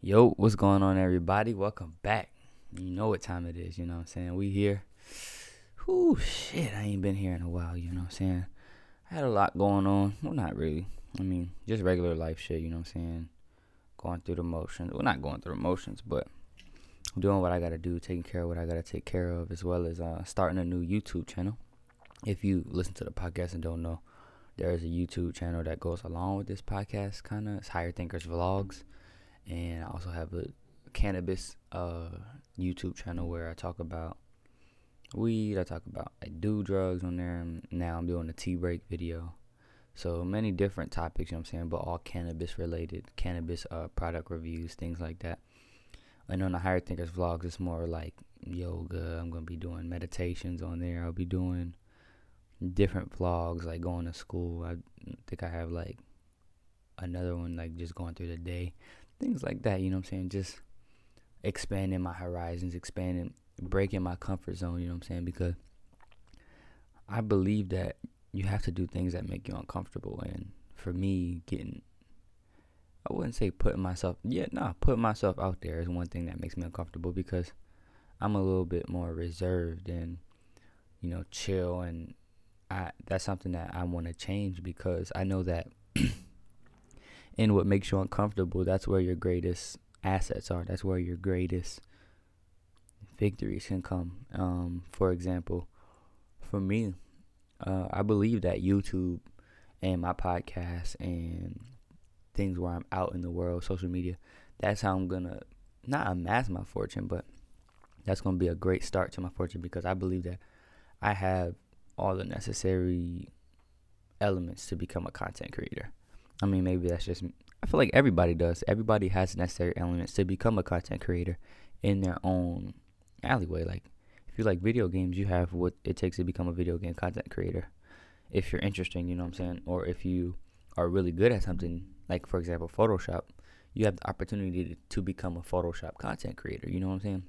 Yo, what's going on, everybody? Welcome back. You know what time it is, you know what I'm saying? We here. Whoo, shit, I ain't been here in a while, you know what I'm saying? I had a lot going on. Well, not really. I mean, just regular life shit, you know what I'm saying? Going through the motions. Well, not going through the motions, but doing what I gotta do, taking care of what I gotta take care of, as well as uh, starting a new YouTube channel. If you listen to the podcast and don't know, there is a YouTube channel that goes along with this podcast, kind of. It's Higher Thinkers Vlogs and I also have a cannabis uh, YouTube channel where I talk about weed. I talk about I do drugs on there. Now I'm doing a tea break video. So many different topics, you know what I'm saying, but all cannabis related, cannabis uh, product reviews, things like that. And on the Higher Thinkers vlogs, it's more like yoga. I'm gonna be doing meditations on there. I'll be doing different vlogs, like going to school. I think I have like another one, like just going through the day things like that. You know what I'm saying? Just expanding my horizons, expanding, breaking my comfort zone. You know what I'm saying? Because I believe that you have to do things that make you uncomfortable. And for me, getting, I wouldn't say putting myself, yeah, nah, putting myself out there is one thing that makes me uncomfortable because I'm a little bit more reserved and, you know, chill. And I, that's something that I want to change because I know that in what makes you uncomfortable, that's where your greatest assets are. That's where your greatest victories can come. Um, for example, for me, uh, I believe that YouTube and my podcast and things where I'm out in the world, social media, that's how I'm gonna not amass my fortune, but that's gonna be a great start to my fortune because I believe that I have all the necessary elements to become a content creator. I mean, maybe that's just. I feel like everybody does. Everybody has necessary elements to become a content creator in their own alleyway. Like, if you like video games, you have what it takes to become a video game content creator. If you're interesting, you know what I'm saying, or if you are really good at something, like for example, Photoshop, you have the opportunity to, become a Photoshop content creator. You know what I'm saying?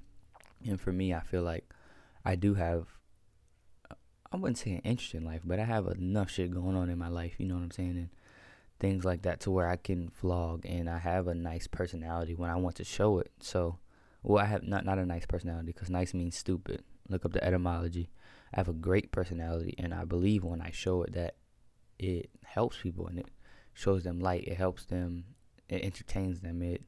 And for me, I feel like I do have I wouldn't say an interesting life, but I have enough shit going on in my life, you know what I'm saying? And things like that to where I can vlog and I have a nice personality when I want to show it. So, well, I have not not a nice personality because nice means stupid. Look up the etymology. I have a great personality and I believe when I show it that it helps people and it shows them light. It helps them. It entertains them. It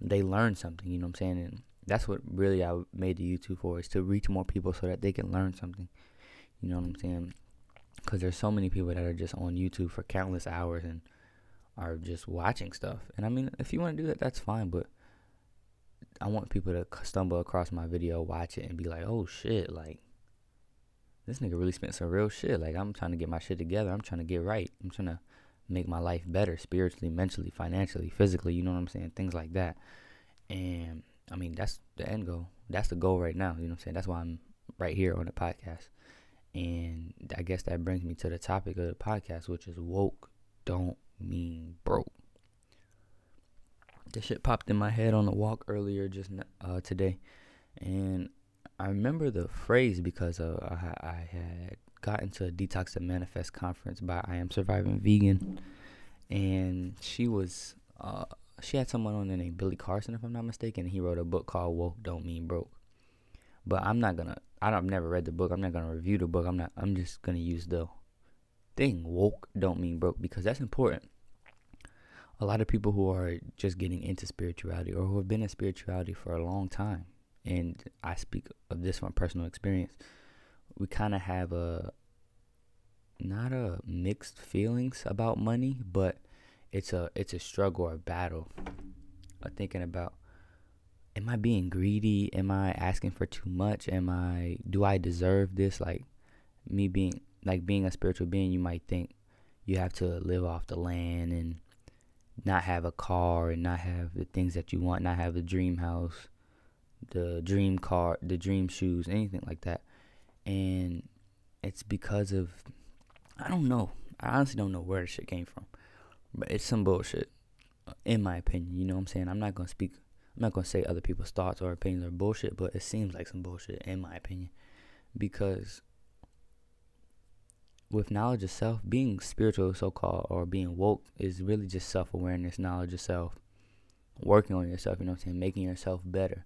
they learn something. You know what I'm saying? And that's what really I made the YouTube for is to reach more people so that they can learn something. You know what I'm saying? Because there's so many people that are just on YouTube for countless hours and are just watching stuff. And I mean, if you want to do that, that's fine. But I want people to stumble across my video, watch it, and be like, "Oh shit!" Like this nigga really spent some real shit. Like I'm trying to get my shit together. I'm trying to get right. I'm trying to make my life better spiritually, mentally, financially, physically. You know what I'm saying? Things like that. And I mean, that's the end goal. That's the goal right now. You know what I'm saying? That's why I'm right here on the podcast. And I guess that brings me to the topic of the podcast, which is woke don't mean broke. This shit popped in my head on the walk earlier just uh, today, and I remember the phrase because uh, I, I had gotten to a Detox and Manifest conference by I Am Surviving Vegan, and she was uh, she had someone on there named Billy Carson, if I'm not mistaken. And he wrote a book called Woke Don't Mean Broke. But I'm not gonna I don't, I've never read the book. I'm not gonna review the book. I'm not. I'm just gonna use the thing. Woke don't mean broke because that's important. A lot of people who are just getting into spirituality or who have been in spirituality for a long time, and I speak of this from personal experience. We kind of have a not a mixed feelings about money, but it's a it's a struggle or battle. thinking about am I being greedy? Am I asking for too much? Am I do I deserve this? Like me being like being a spiritual being, you might think you have to live off the land and not have a car and not have the things that you want, not have the dream house, the dream car, the dream shoes, anything like that. And it's because of I don't know. I honestly don't know where the shit came from. But it's some bullshit in my opinion, you know what I'm saying? I'm not going to speak I'm not gonna say other people's thoughts or opinions are bullshit, but it seems like some bullshit in my opinion, because with knowledge of self, being spiritual, so called, or being woke, is really just self awareness, knowledge of self, working on yourself, you know what I'm saying, making yourself better.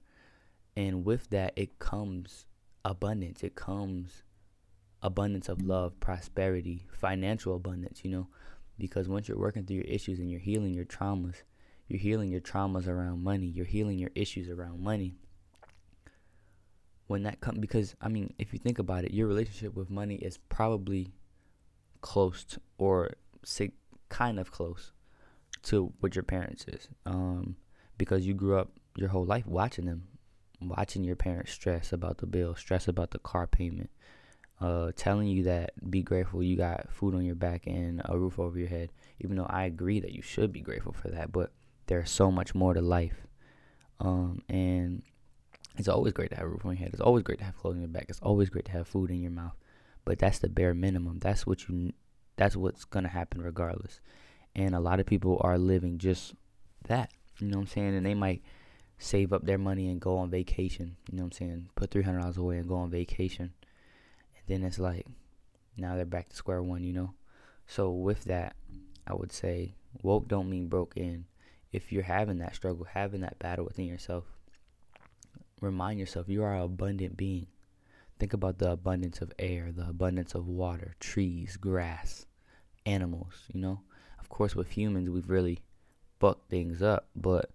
And with that, it comes abundance. It comes abundance of love, prosperity, financial abundance, you know, because once you're working through your issues and you're healing your traumas, you're healing your traumas around money, you're healing your issues around money. When that comes, because I mean, if you think about it, your relationship with money is probably close to, or say, kind of close to what your parents is, um, because you grew up your whole life watching them, watching your parents stress about the bill, stress about the car payment, uh, telling you that be grateful you got food on your back and a roof over your head. Even though I agree that you should be grateful for that, but there's so much more to life. Um, and it's always great to have a roof on your head. It's always great to have clothes on your back. It's always great to have food in your mouth. But that's the bare minimum. That's what you. That's what's gonna happen regardless. And a lot of people are living just that. You know what I'm saying? And they might save up their money and go on vacation. You know what I'm saying? Put three hundred dollars away and go on vacation. And then it's like now they're back to square one, you know? So with that, I would say woke don't mean broke in. If you're having that struggle, having that battle within yourself, remind yourself you are an abundant being. Think about the abundance of air, the abundance of water, trees, grass, animals, you know? Of course, with humans, we've really fucked things up, but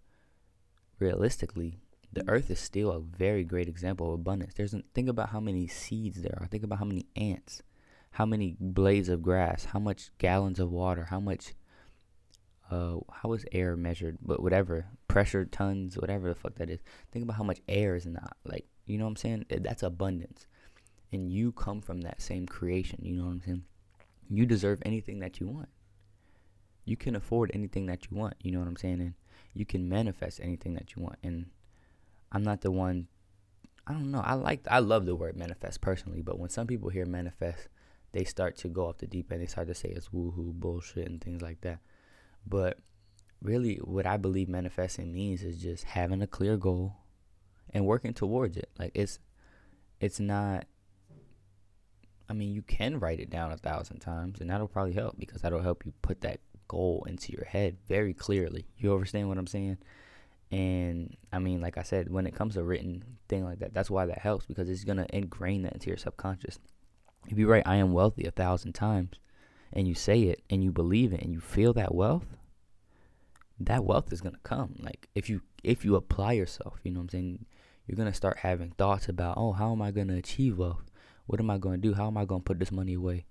realistically, the earth is still a very great example of abundance. There's think about how many seeds there are. Think about how many ants, how many blades of grass, how much gallons of water, how much uh how is air measured? But whatever, pressure tons, whatever the fuck that is. Think about how much air is in that. Like, you know what I'm saying? That's abundance. And you come from that same creation, you know what I'm saying? You deserve anything that you want. You can afford anything that you want, you know what I'm saying? And you can manifest anything that you want. And I'm not the one I don't know. I like I love the word manifest personally, but when some people hear manifest, they start to go off the deep end. They start to say it's woohoo bullshit and things like that. But really, what I believe manifesting means is just having a clear goal and working towards it. Like it's it's not. I mean, you can write it down a thousand times, and that'll probably help because that'll help you put that goal into your head very clearly. You understand what I'm saying? And I mean, like I said, when it comes to written thing like that, that's why that helps because it's gonna ingrain that into your subconscious. If you write "I am wealthy" a thousand times, and you say it and you believe it and you feel that wealth, that wealth is gonna come. Like if you if you apply yourself, you know what I'm saying, you're gonna start having thoughts about, oh, how am I gonna achieve wealth? What am I gonna do? How am I gonna put this money away?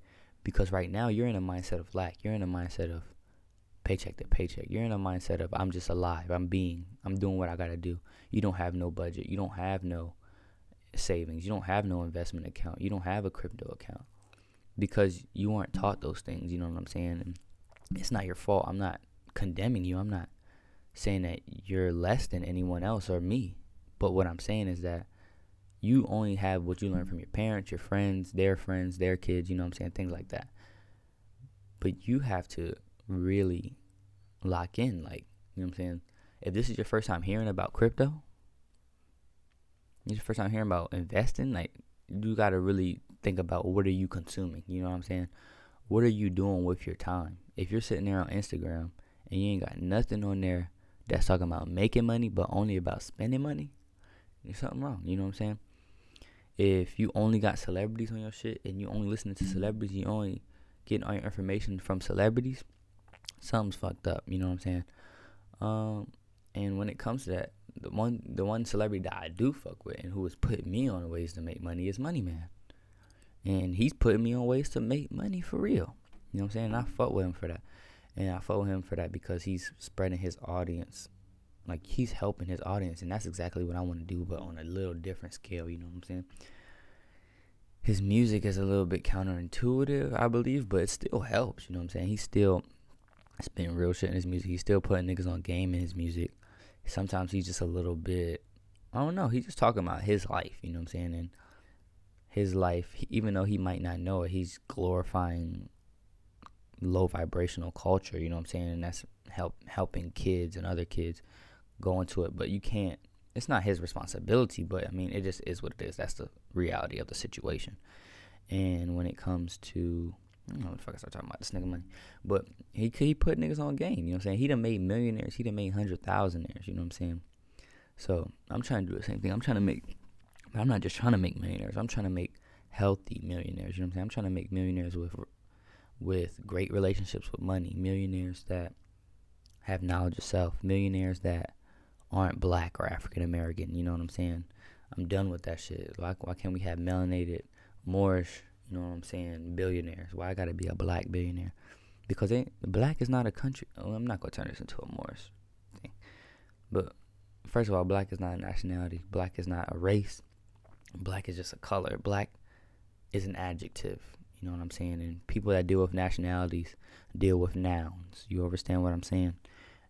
Because right now you're in a mindset of lack. You're in a mindset of paycheck to paycheck. You're in a mindset of I'm just alive. I'm being. I'm doing what I gotta do. You don't have no budget. You don't have no savings. You don't have no investment account. You don't have a crypto account because you aren't taught those things. You know what I'm saying? And it's not your fault. I'm not condemning you. I'm not saying that you're less than anyone else or me. But what I'm saying is that you only have what you learn from your parents, your friends, their friends, their kids, you know what I'm saying? Things like that. But you have to really lock in. Like, you know what I'm saying? If this is your first time hearing about crypto, this is your first time hearing about investing, like, you got to really think about what are you consuming. You know what I'm saying? What are you doing with your time? If you're sitting there on Instagram and you ain't got nothing on there that's talking about making money, but only about spending money, there's something wrong. You know what I'm saying? If you only got celebrities on your shit and you only listening to celebrities, you only getting all your information from celebrities, something's fucked up. You know what I'm saying? Um, and when it comes to that, the one the one celebrity that I do fuck with and who has put me on ways to make money is Money Man. And he's putting me on ways to make money for real. You know what I'm saying? And I fuck with him for that. And I fuck with him for that because he's spreading his audience. Like he's helping his audience. And that's exactly what I want to do, but on a little different scale, you know what I'm saying? His music is a little bit counterintuitive, I believe, but it still helps, you know what I'm saying? He's still spitting real shit in his music. He's still putting niggas on game in his music. Sometimes he's just a little bit I don't know, he's just talking about his life, you know what I'm saying? And his life, even though he might not know it, he's glorifying low vibrational culture. You know what I'm saying? And that's help helping kids and other kids go into it. But you can't. It's not his responsibility. But I mean, it just is what it is. That's the reality of the situation. And when it comes to I don't know what the fuck I start talking about this nigga money. But he he put niggas on game, you know what I'm saying? He done made millionaires, he done made hundred thousandaires, you know what I'm saying? So I'm trying to do the same thing. I'm trying to make I'm not just trying to make millionaires. I'm trying to make healthy millionaires. You know what I'm saying? I'm trying to make millionaires with with great relationships with money, millionaires that have knowledge of self, millionaires that aren't black or African American. You know what I'm saying? I'm done with that shit. Why, why can't we have melanated Moorish, you know what I'm saying, billionaires? Why I gotta be a black billionaire? Because black is not a country. Oh, I'm not gonna turn this into a Moorish thing. But first of all, black is not a nationality. Black is not a race. Black is just a color. Black is an adjective. You know what I'm saying? And people that deal with nationalities deal with nouns. You understand what I'm saying?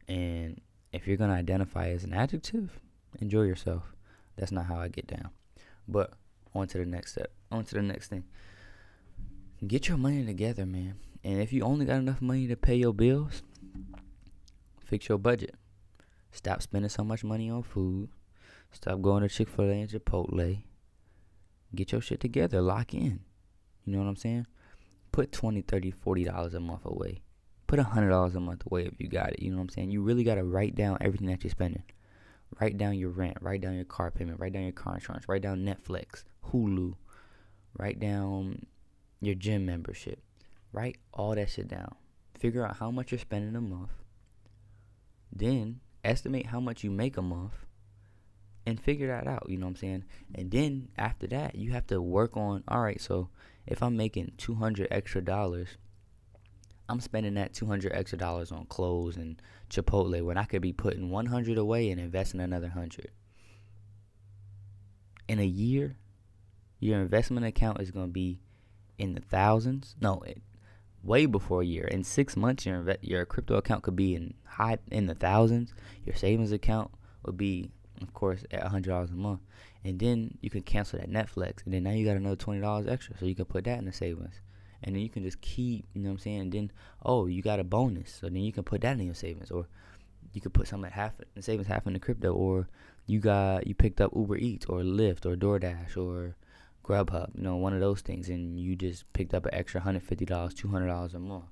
And if you're gonna identify as an adjective, enjoy yourself. That's not how I get down. But on to the next step. On to the next thing. Get your money together, man. And if you only got enough money to pay your bills, fix your budget. Stop spending so much money on food. Stop going to Chick fil A and Chipotle. Get your shit together. Lock in. You know what I'm saying? Put 20 30 40 dollars a month away. Put a hundred dollars a month away if you got it. You know what I'm saying? You really gotta write down everything that you're spending. Write down your rent, write down your car payment, write down your car insurance, write down Netflix, Hulu, write down your gym membership. Write all that shit down. Figure out how much you're spending a month. Then estimate how much you make a month and figure that out, you know what I'm saying? And then after that, you have to work on all right, so if I'm making 200 extra dollars, I'm spending that 200 extra dollars on clothes and Chipotle when I could be putting 100 away and investing another 100. In a year, your investment account is going to be in the thousands. No, it, way before a year. In 6 months your your crypto account could be in high in the thousands. Your savings account would be of course, at hundred dollars a month, and then you can cancel that Netflix, and then now you got another twenty dollars extra, so you can put that in the savings, and then you can just keep, you know what I'm saying? And then oh, you got a bonus, so then you can put that in your savings, or you could put some at half in savings, half in the crypto, or you got you picked up Uber Eats or Lyft or DoorDash or Grubhub, you know, one of those things, and you just picked up an extra hundred fifty dollars, two hundred dollars a month.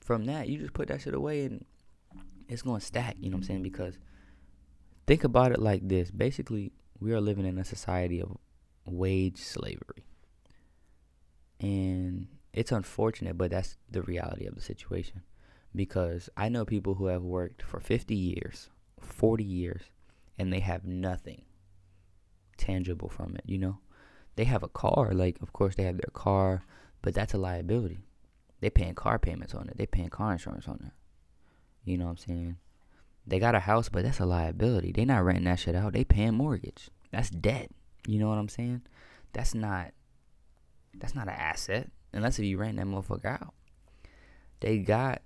From that, you just put that shit away, and it's gonna stack. You know what I'm saying? Because Think about it like this. Basically, we are living in a society of wage slavery. And it's unfortunate, but that's the reality of the situation. Because I know people who have worked for 50 years, 40 years, and they have nothing tangible from it, you know? They have a car, like, of course, they have their car, but that's a liability. They paying car payments on it, they paying car insurance on it. You know what I'm saying? They got a house, but that's a liability. They not renting that shit out. They paying mortgage. That's debt. You know what I'm saying? That's not that's not an asset unless if you rent that motherfucker out. They got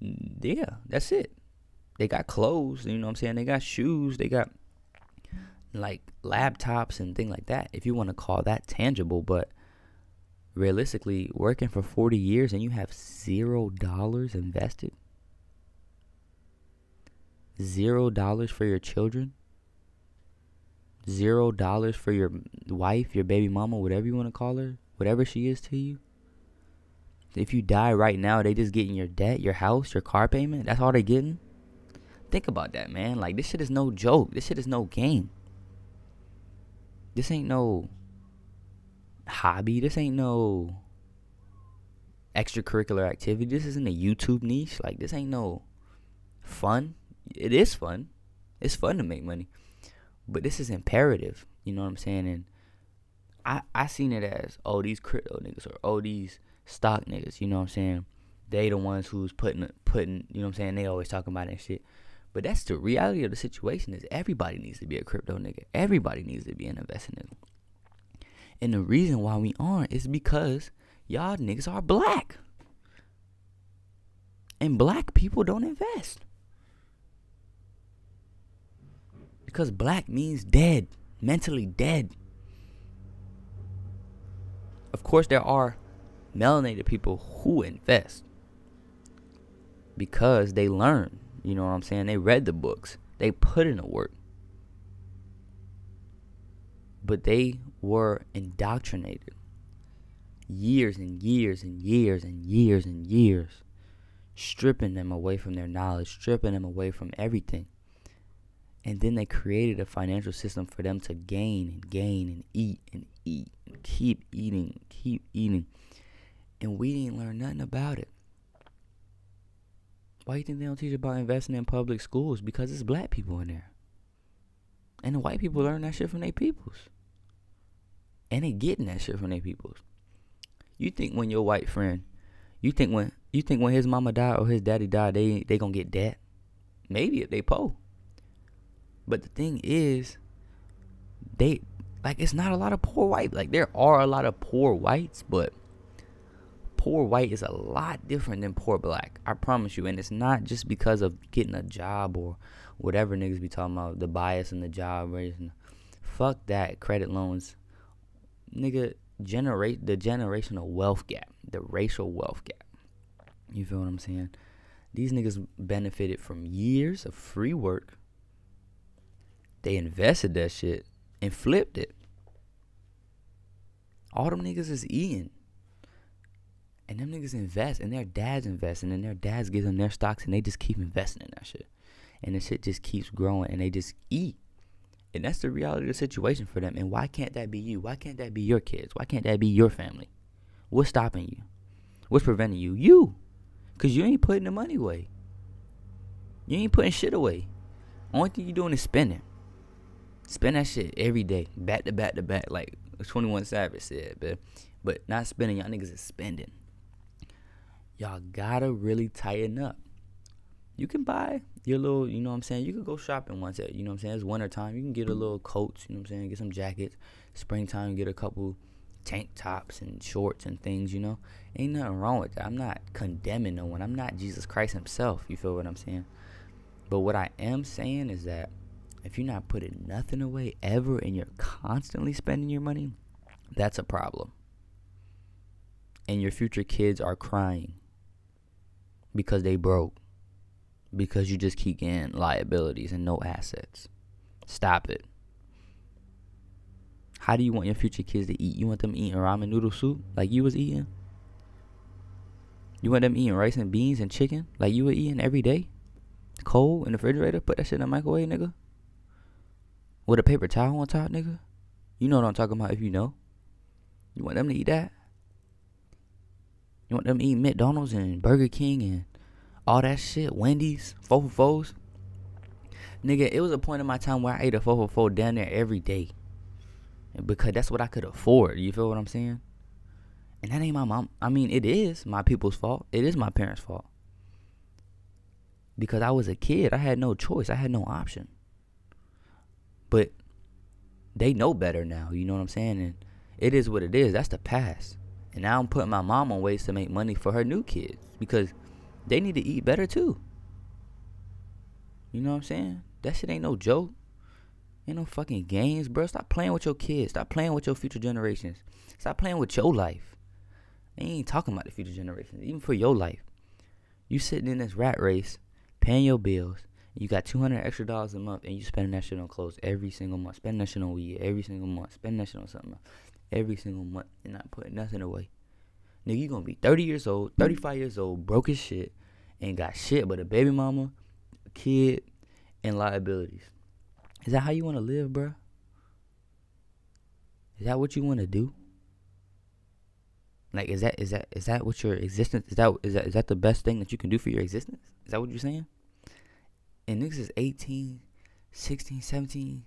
yeah, that's it. They got clothes, you know what I'm saying? They got shoes, they got like laptops and things like that. If you want to call that tangible, but realistically, working for 40 years and you have zero dollars invested zero dollars for your children, zero dollars for your wife, your baby mama, whatever you want to call her, whatever she is to you. If you die right now, they just getting your debt, your house, your car payment. That's all they getting. Think about that, man. Like this shit is no joke. This shit is no game. This ain't no hobby. This ain't no extracurricular activity. This isn't a YouTube niche. Like this ain't no fun it is fun. It's fun to make money. But this is imperative. You know what I'm saying? And I I seen it as oh these crypto niggas or oh these stock niggas. You know what I'm saying? They the ones who's putting putting. You know what I'm saying? They always talking about that shit. But that's the reality of the situation. Is everybody needs to be a crypto nigga. Everybody needs to be an investing nigga. And the reason why we aren't is because y'all niggas are black. And black people don't invest. Because black means dead, mentally dead. Of course, there are melanated people who invest because they learn. You know what I'm saying? They read the books, they put in the work. But they were indoctrinated years and years and years and years and years, stripping them away from their knowledge, stripping them away from everything. And then they created a financial system for them to gain and gain and eat and eat and keep eating, and keep eating. And we didn't learn nothing about it. Why do you think they don't teach about investing in public schools? Because it's black people in there. And the white people learn that shit from their peoples. And they getting that shit from their peoples. You think when your white friend, you think when you think when his mama died or his daddy died, they they gonna get that? Maybe if they po. But the thing is, they like it's not a lot of poor white. Like there are a lot of poor whites, but poor white is a lot different than poor black. I promise you. And it's not just because of getting a job or whatever niggas be talking about, the bias in the job raising. Fuck that. Credit loans. Nigga, generate the generational wealth gap, the racial wealth gap. You feel what I'm saying? These niggas benefited from years of free work. They invested that shit and flipped it. All them niggas is eating. And them niggas invest and their dads investing and their dads give them their stocks and they just keep investing in that shit. And the shit just keeps growing and they just eat. And that's the reality of the situation for them. And why can't that be you? Why can't that be your kids? Why can't that be your family? What's stopping you? What's preventing you? You. Because you ain't putting the money away. You ain't putting shit away. Only thing you doing is spending. Spend that shit every day, back to back to back, like 21 Savage said, but but not spending. Y'all niggas is spending. Y'all gotta really tighten up. You can buy your little, you know what I'm saying? You could go shopping once at, you know what I'm saying? It's winter time. You can get a little coats, you know what I'm saying? Get some jackets. Springtime, get a couple tank tops and shorts and things, you know? Ain't nothing wrong with that. I'm not condemning no one. I'm not Jesus Christ himself. You feel what I'm saying? But what I am saying is that if you're not putting nothing away ever and you're constantly spending your money, that's a problem. And your future kids are crying because they broke because you just keep getting liabilities and no assets. Stop it. How do you want your future kids to eat? You want them eating ramen noodle soup like you was eating? You want them eating rice and beans and chicken like you were eating every day? Cold in the refrigerator? Put that shit in the microwave, nigga. With a paper towel on top, nigga? You know what I'm talking about if you know. You want them to eat that? You want them to eat McDonald's and Burger King and all that shit, Wendy's, four for. Nigga, it was a point in my time where I ate a four for down there every day. Because that's what I could afford. You feel what I'm saying? And that ain't my mom. I mean, it is my people's fault. It is my parents' fault. Because I was a kid. I had no choice. I had no option. But they know better now. You know what I'm saying? And it is what it is. That's the past. And now I'm putting my mom on ways to make money for her new kids. Because they need to eat better too. You know what I'm saying? That shit ain't no joke. Ain't no fucking games, bro. Stop playing with your kids. Stop playing with your future generations. Stop playing with your life. Ain't talking about the future generations, even for your life. You sitting in this rat race, paying your bills. You got two hundred extra dollars a month, and you spending that shit on clothes every single month. Spending that shit on weed every single month. Spending that shit on something else every single month, and not putting nothing away. Nigga, you gonna be 30 years old, 35 years old, broke as shit, and got shit but a baby mama, a kid, and liabilities. Is that how you wanna live, bruh? Is that what you wanna do? Like, is that is that is that what your existence is that is that is that the best thing that you can do for your existence? Is that what you're saying? And niggas is 18, 16, 17,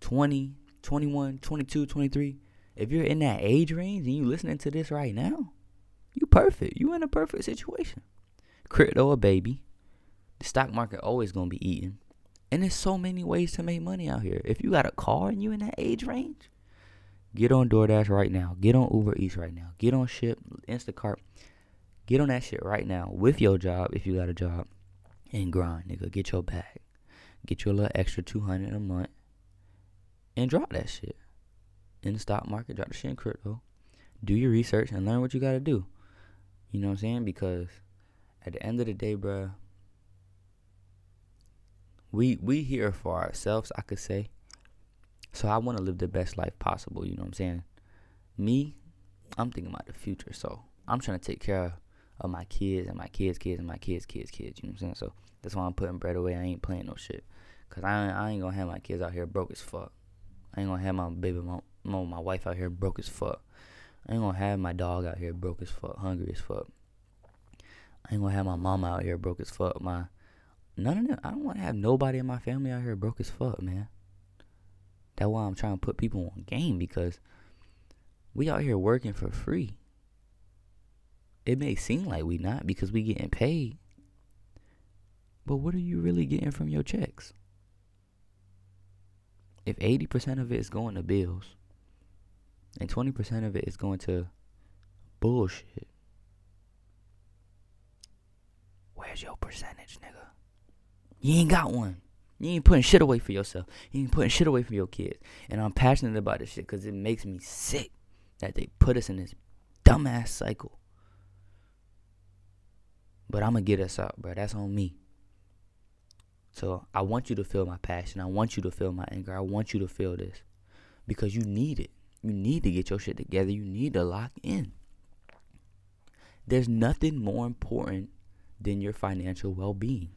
20, 21, 22, 23. If you're in that age range and you listening to this right now, you perfect. You in a perfect situation. Crypto a baby. The stock market always gonna be eating. And there's so many ways to make money out here. If you got a car and you in that age range, get on DoorDash right now. Get on Uber Eats right now. Get on Shipt, Instacart. Get on that shit right now with your job if you got a job. And grind, nigga. Get your bag. Get you a little extra 200 a month. And drop that shit. In the stock market, drop the shit in crypto. Do your research and learn what you gotta do. You know what I'm saying? Because at the end of the day, bruh, we we here for ourselves, I could say. So I want to live the best life possible, you know what I'm saying? Me, I'm thinking about the future. So I'm trying to take care of my kids and my kids' kids and my kids' kids' kids. You know what I'm saying? So that's why I'm putting bread away. I ain't playing no shit. Cause I, I ain't gonna have my kids out here broke as fuck. I ain't gonna have my baby mom, my wife out here broke as fuck. I ain't gonna have my dog out here broke as fuck, hungry as fuck. I ain't gonna have my mama out here broke as fuck. My none of them. I don't want to have nobody in my family out here broke as fuck, man. That's why I'm trying to put people on game because we out here working for free. It may seem like we not because we getting paid. But what are you really getting from your checks? If 80% of it is going to bills and 20% of it is going to bullshit, where's your percentage, nigga? You ain't got one. You ain't putting shit away for yourself. You ain't putting shit away for your kids. And I'm passionate about this shit because it makes me sick that they put us in this dumbass cycle. But I'm to get us out, bro. That's on me. So I want you to feel my passion. I want you to feel my anger. I want you to feel this because you need it. You need to get your shit together. You need to lock in. There's nothing more important than your financial well being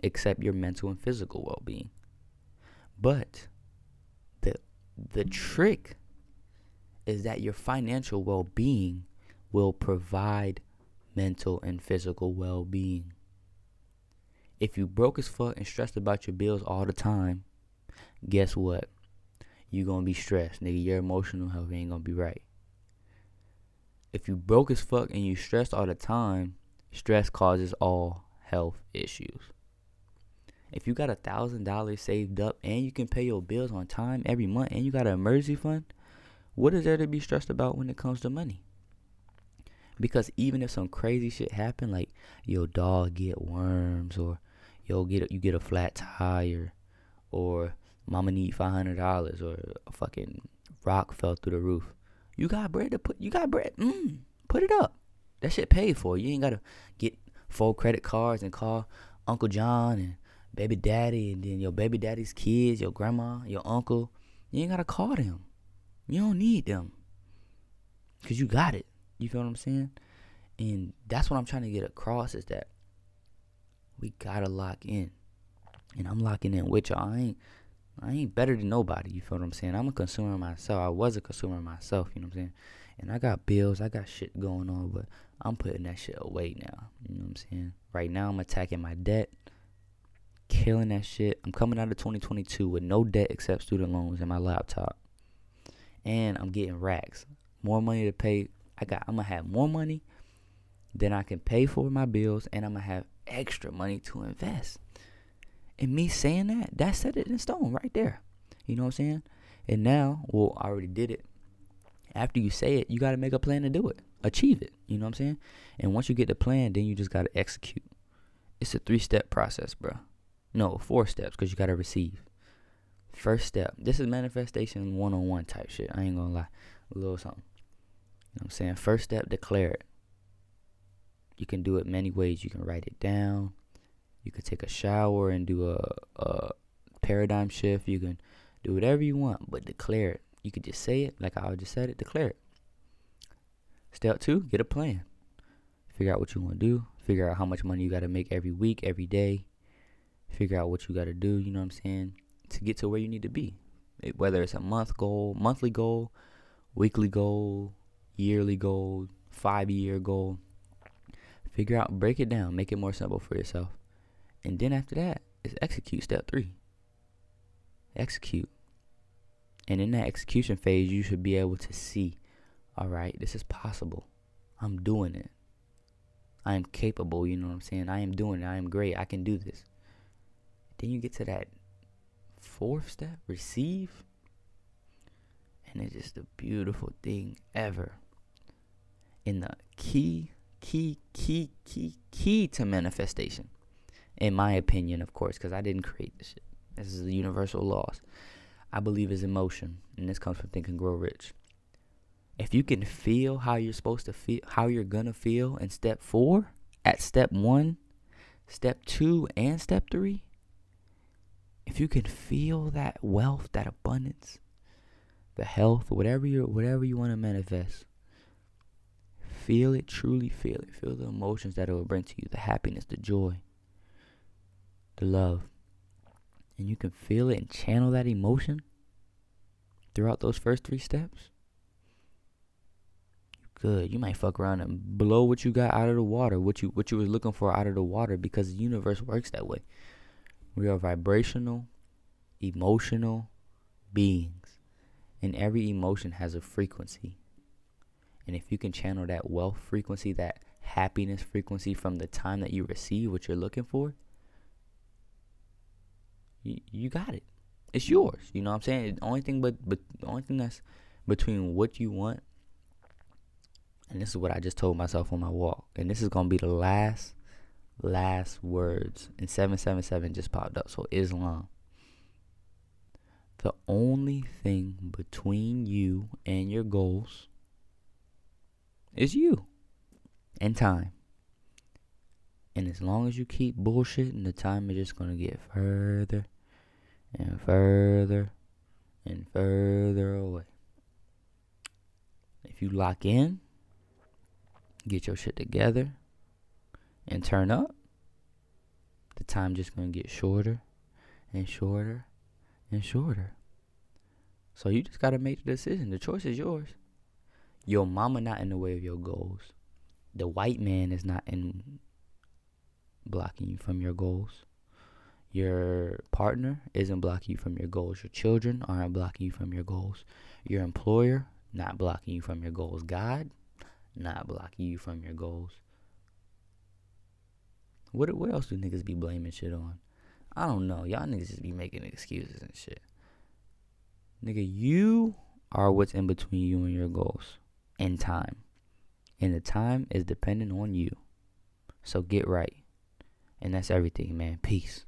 except your mental and physical well being. But the the trick is that your financial well being will provide mental and physical well being. If you broke as fuck and stressed about your bills all the time, guess what? you gonna be stressed, nigga. Your emotional health ain't gonna be right. If you broke as fuck and you stressed all the time, stress causes all health issues. If you got a thousand dollars saved up and you can pay your bills on time every month and you got an emergency fund, what is there to be stressed about when it comes to money? Because even if some crazy shit happen, like your dog get worms or yo get you get a flat tire, or mama need five hundred dollars, or a fucking rock fell through the roof, you got bread to put. You got bread. Mm, put it up. That shit paid for. You ain't gotta get four credit cards and call Uncle John and baby daddy and then your baby daddy's kids, your grandma, your uncle. You ain't gotta call them. You don't need them. Cause you got it. You feel what I'm saying? And that's what I'm trying to get across is that we gotta lock in. And I'm locking in with y'all. I ain't I ain't better than nobody, you feel what I'm saying? I'm a consumer myself. I was a consumer myself, you know what I'm saying? And I got bills, I got shit going on, but I'm putting that shit away now. You know what I'm saying? Right now I'm attacking my debt, killing that shit. I'm coming out of 2022 with no debt except student loans and my laptop. And I'm getting racks. More money to pay. I got I'm gonna have more money than I can pay for my bills and I'm gonna have extra money to invest. And me saying that, that set it in stone right there. You know what I'm saying? And now, well, I already did it. After you say it, you got to make a plan to do it, achieve it. You know what I'm saying? And once you get the plan, then you just got to execute. It's a three step process, bro. No, four steps because you got to receive. First step, this is manifestation one on one type shit. I ain't gonna lie. A little something. You know I'm saying? First step, declare it. You can do it many ways. You can write it down. You can take a shower and do a, a paradigm shift. You can do whatever you want, but declare it. You could just say it like I just said it, declare it. Step two, get a plan. Figure out what you want to do. Figure out how much money you got to make every week, every day. Figure out what you got to do, you know what I'm saying, to get to where you need to be. Whether it's a month goal, monthly goal, weekly goal, yearly goal, five year goal. Figure out, break it down, make it more simple for yourself. And then after that is execute step three. Execute. And in that execution phase, you should be able to see, all right, this is possible. I'm doing it. I am capable, you know what I'm saying? I am doing it. I am great. I can do this. Then you get to that fourth step, receive. And it's just the beautiful thing ever. In the key, key, key, key, key to manifestation in my opinion, of course, because I didn't create this shit. This is the universal laws. I believe is emotion, and this comes from Think and Grow Rich. If you can feel how you're supposed to feel, how you're gonna feel in step four, at step one, step two, and step three, if you can feel that wealth, that abundance, the health, whatever you whatever you want to manifest, feel it, truly feel it. Feel the emotions that it will bring to you the happiness, the joy, the love. And you can feel it and channel that emotion throughout those first three steps. Good. You might fuck around and blow what you got out of the water, what you what you was looking for out of the water, because the universe works that way. We are vibrational, emotional beings, and every emotion has a frequency. And if you can channel that wealth frequency, that happiness frequency from the time that you receive what you're looking for, you, you got it. It's yours. You know what I'm saying? The only thing but but the only thing that's between what you want and this is what I just told myself on my walk. And this is gonna be the last last words. And 777 just popped up. So Islam. The only thing between you and your goals is you and time. And as long as you keep bullshitting, the time is just going to get further and further and further away. If you lock in, get your shit together, and turn up, the time just going to get shorter and shorter and shorter. So you just got to make the decision. The choice is yours. Your mama not in the way of your goals. The white man is not in blocking you from your goals. Your partner isn't blocking you from your goals. Your children aren't blocking you from your goals. Your employer not blocking you from your goals. God not blocking you from your goals. What what else do niggas be blaming shit on? I don't know. Y'all niggas just be making excuses and shit. Nigga, you are what's in between you and your goals and time. And the time is dependent on you. So get right. And that's everything, man. Peace.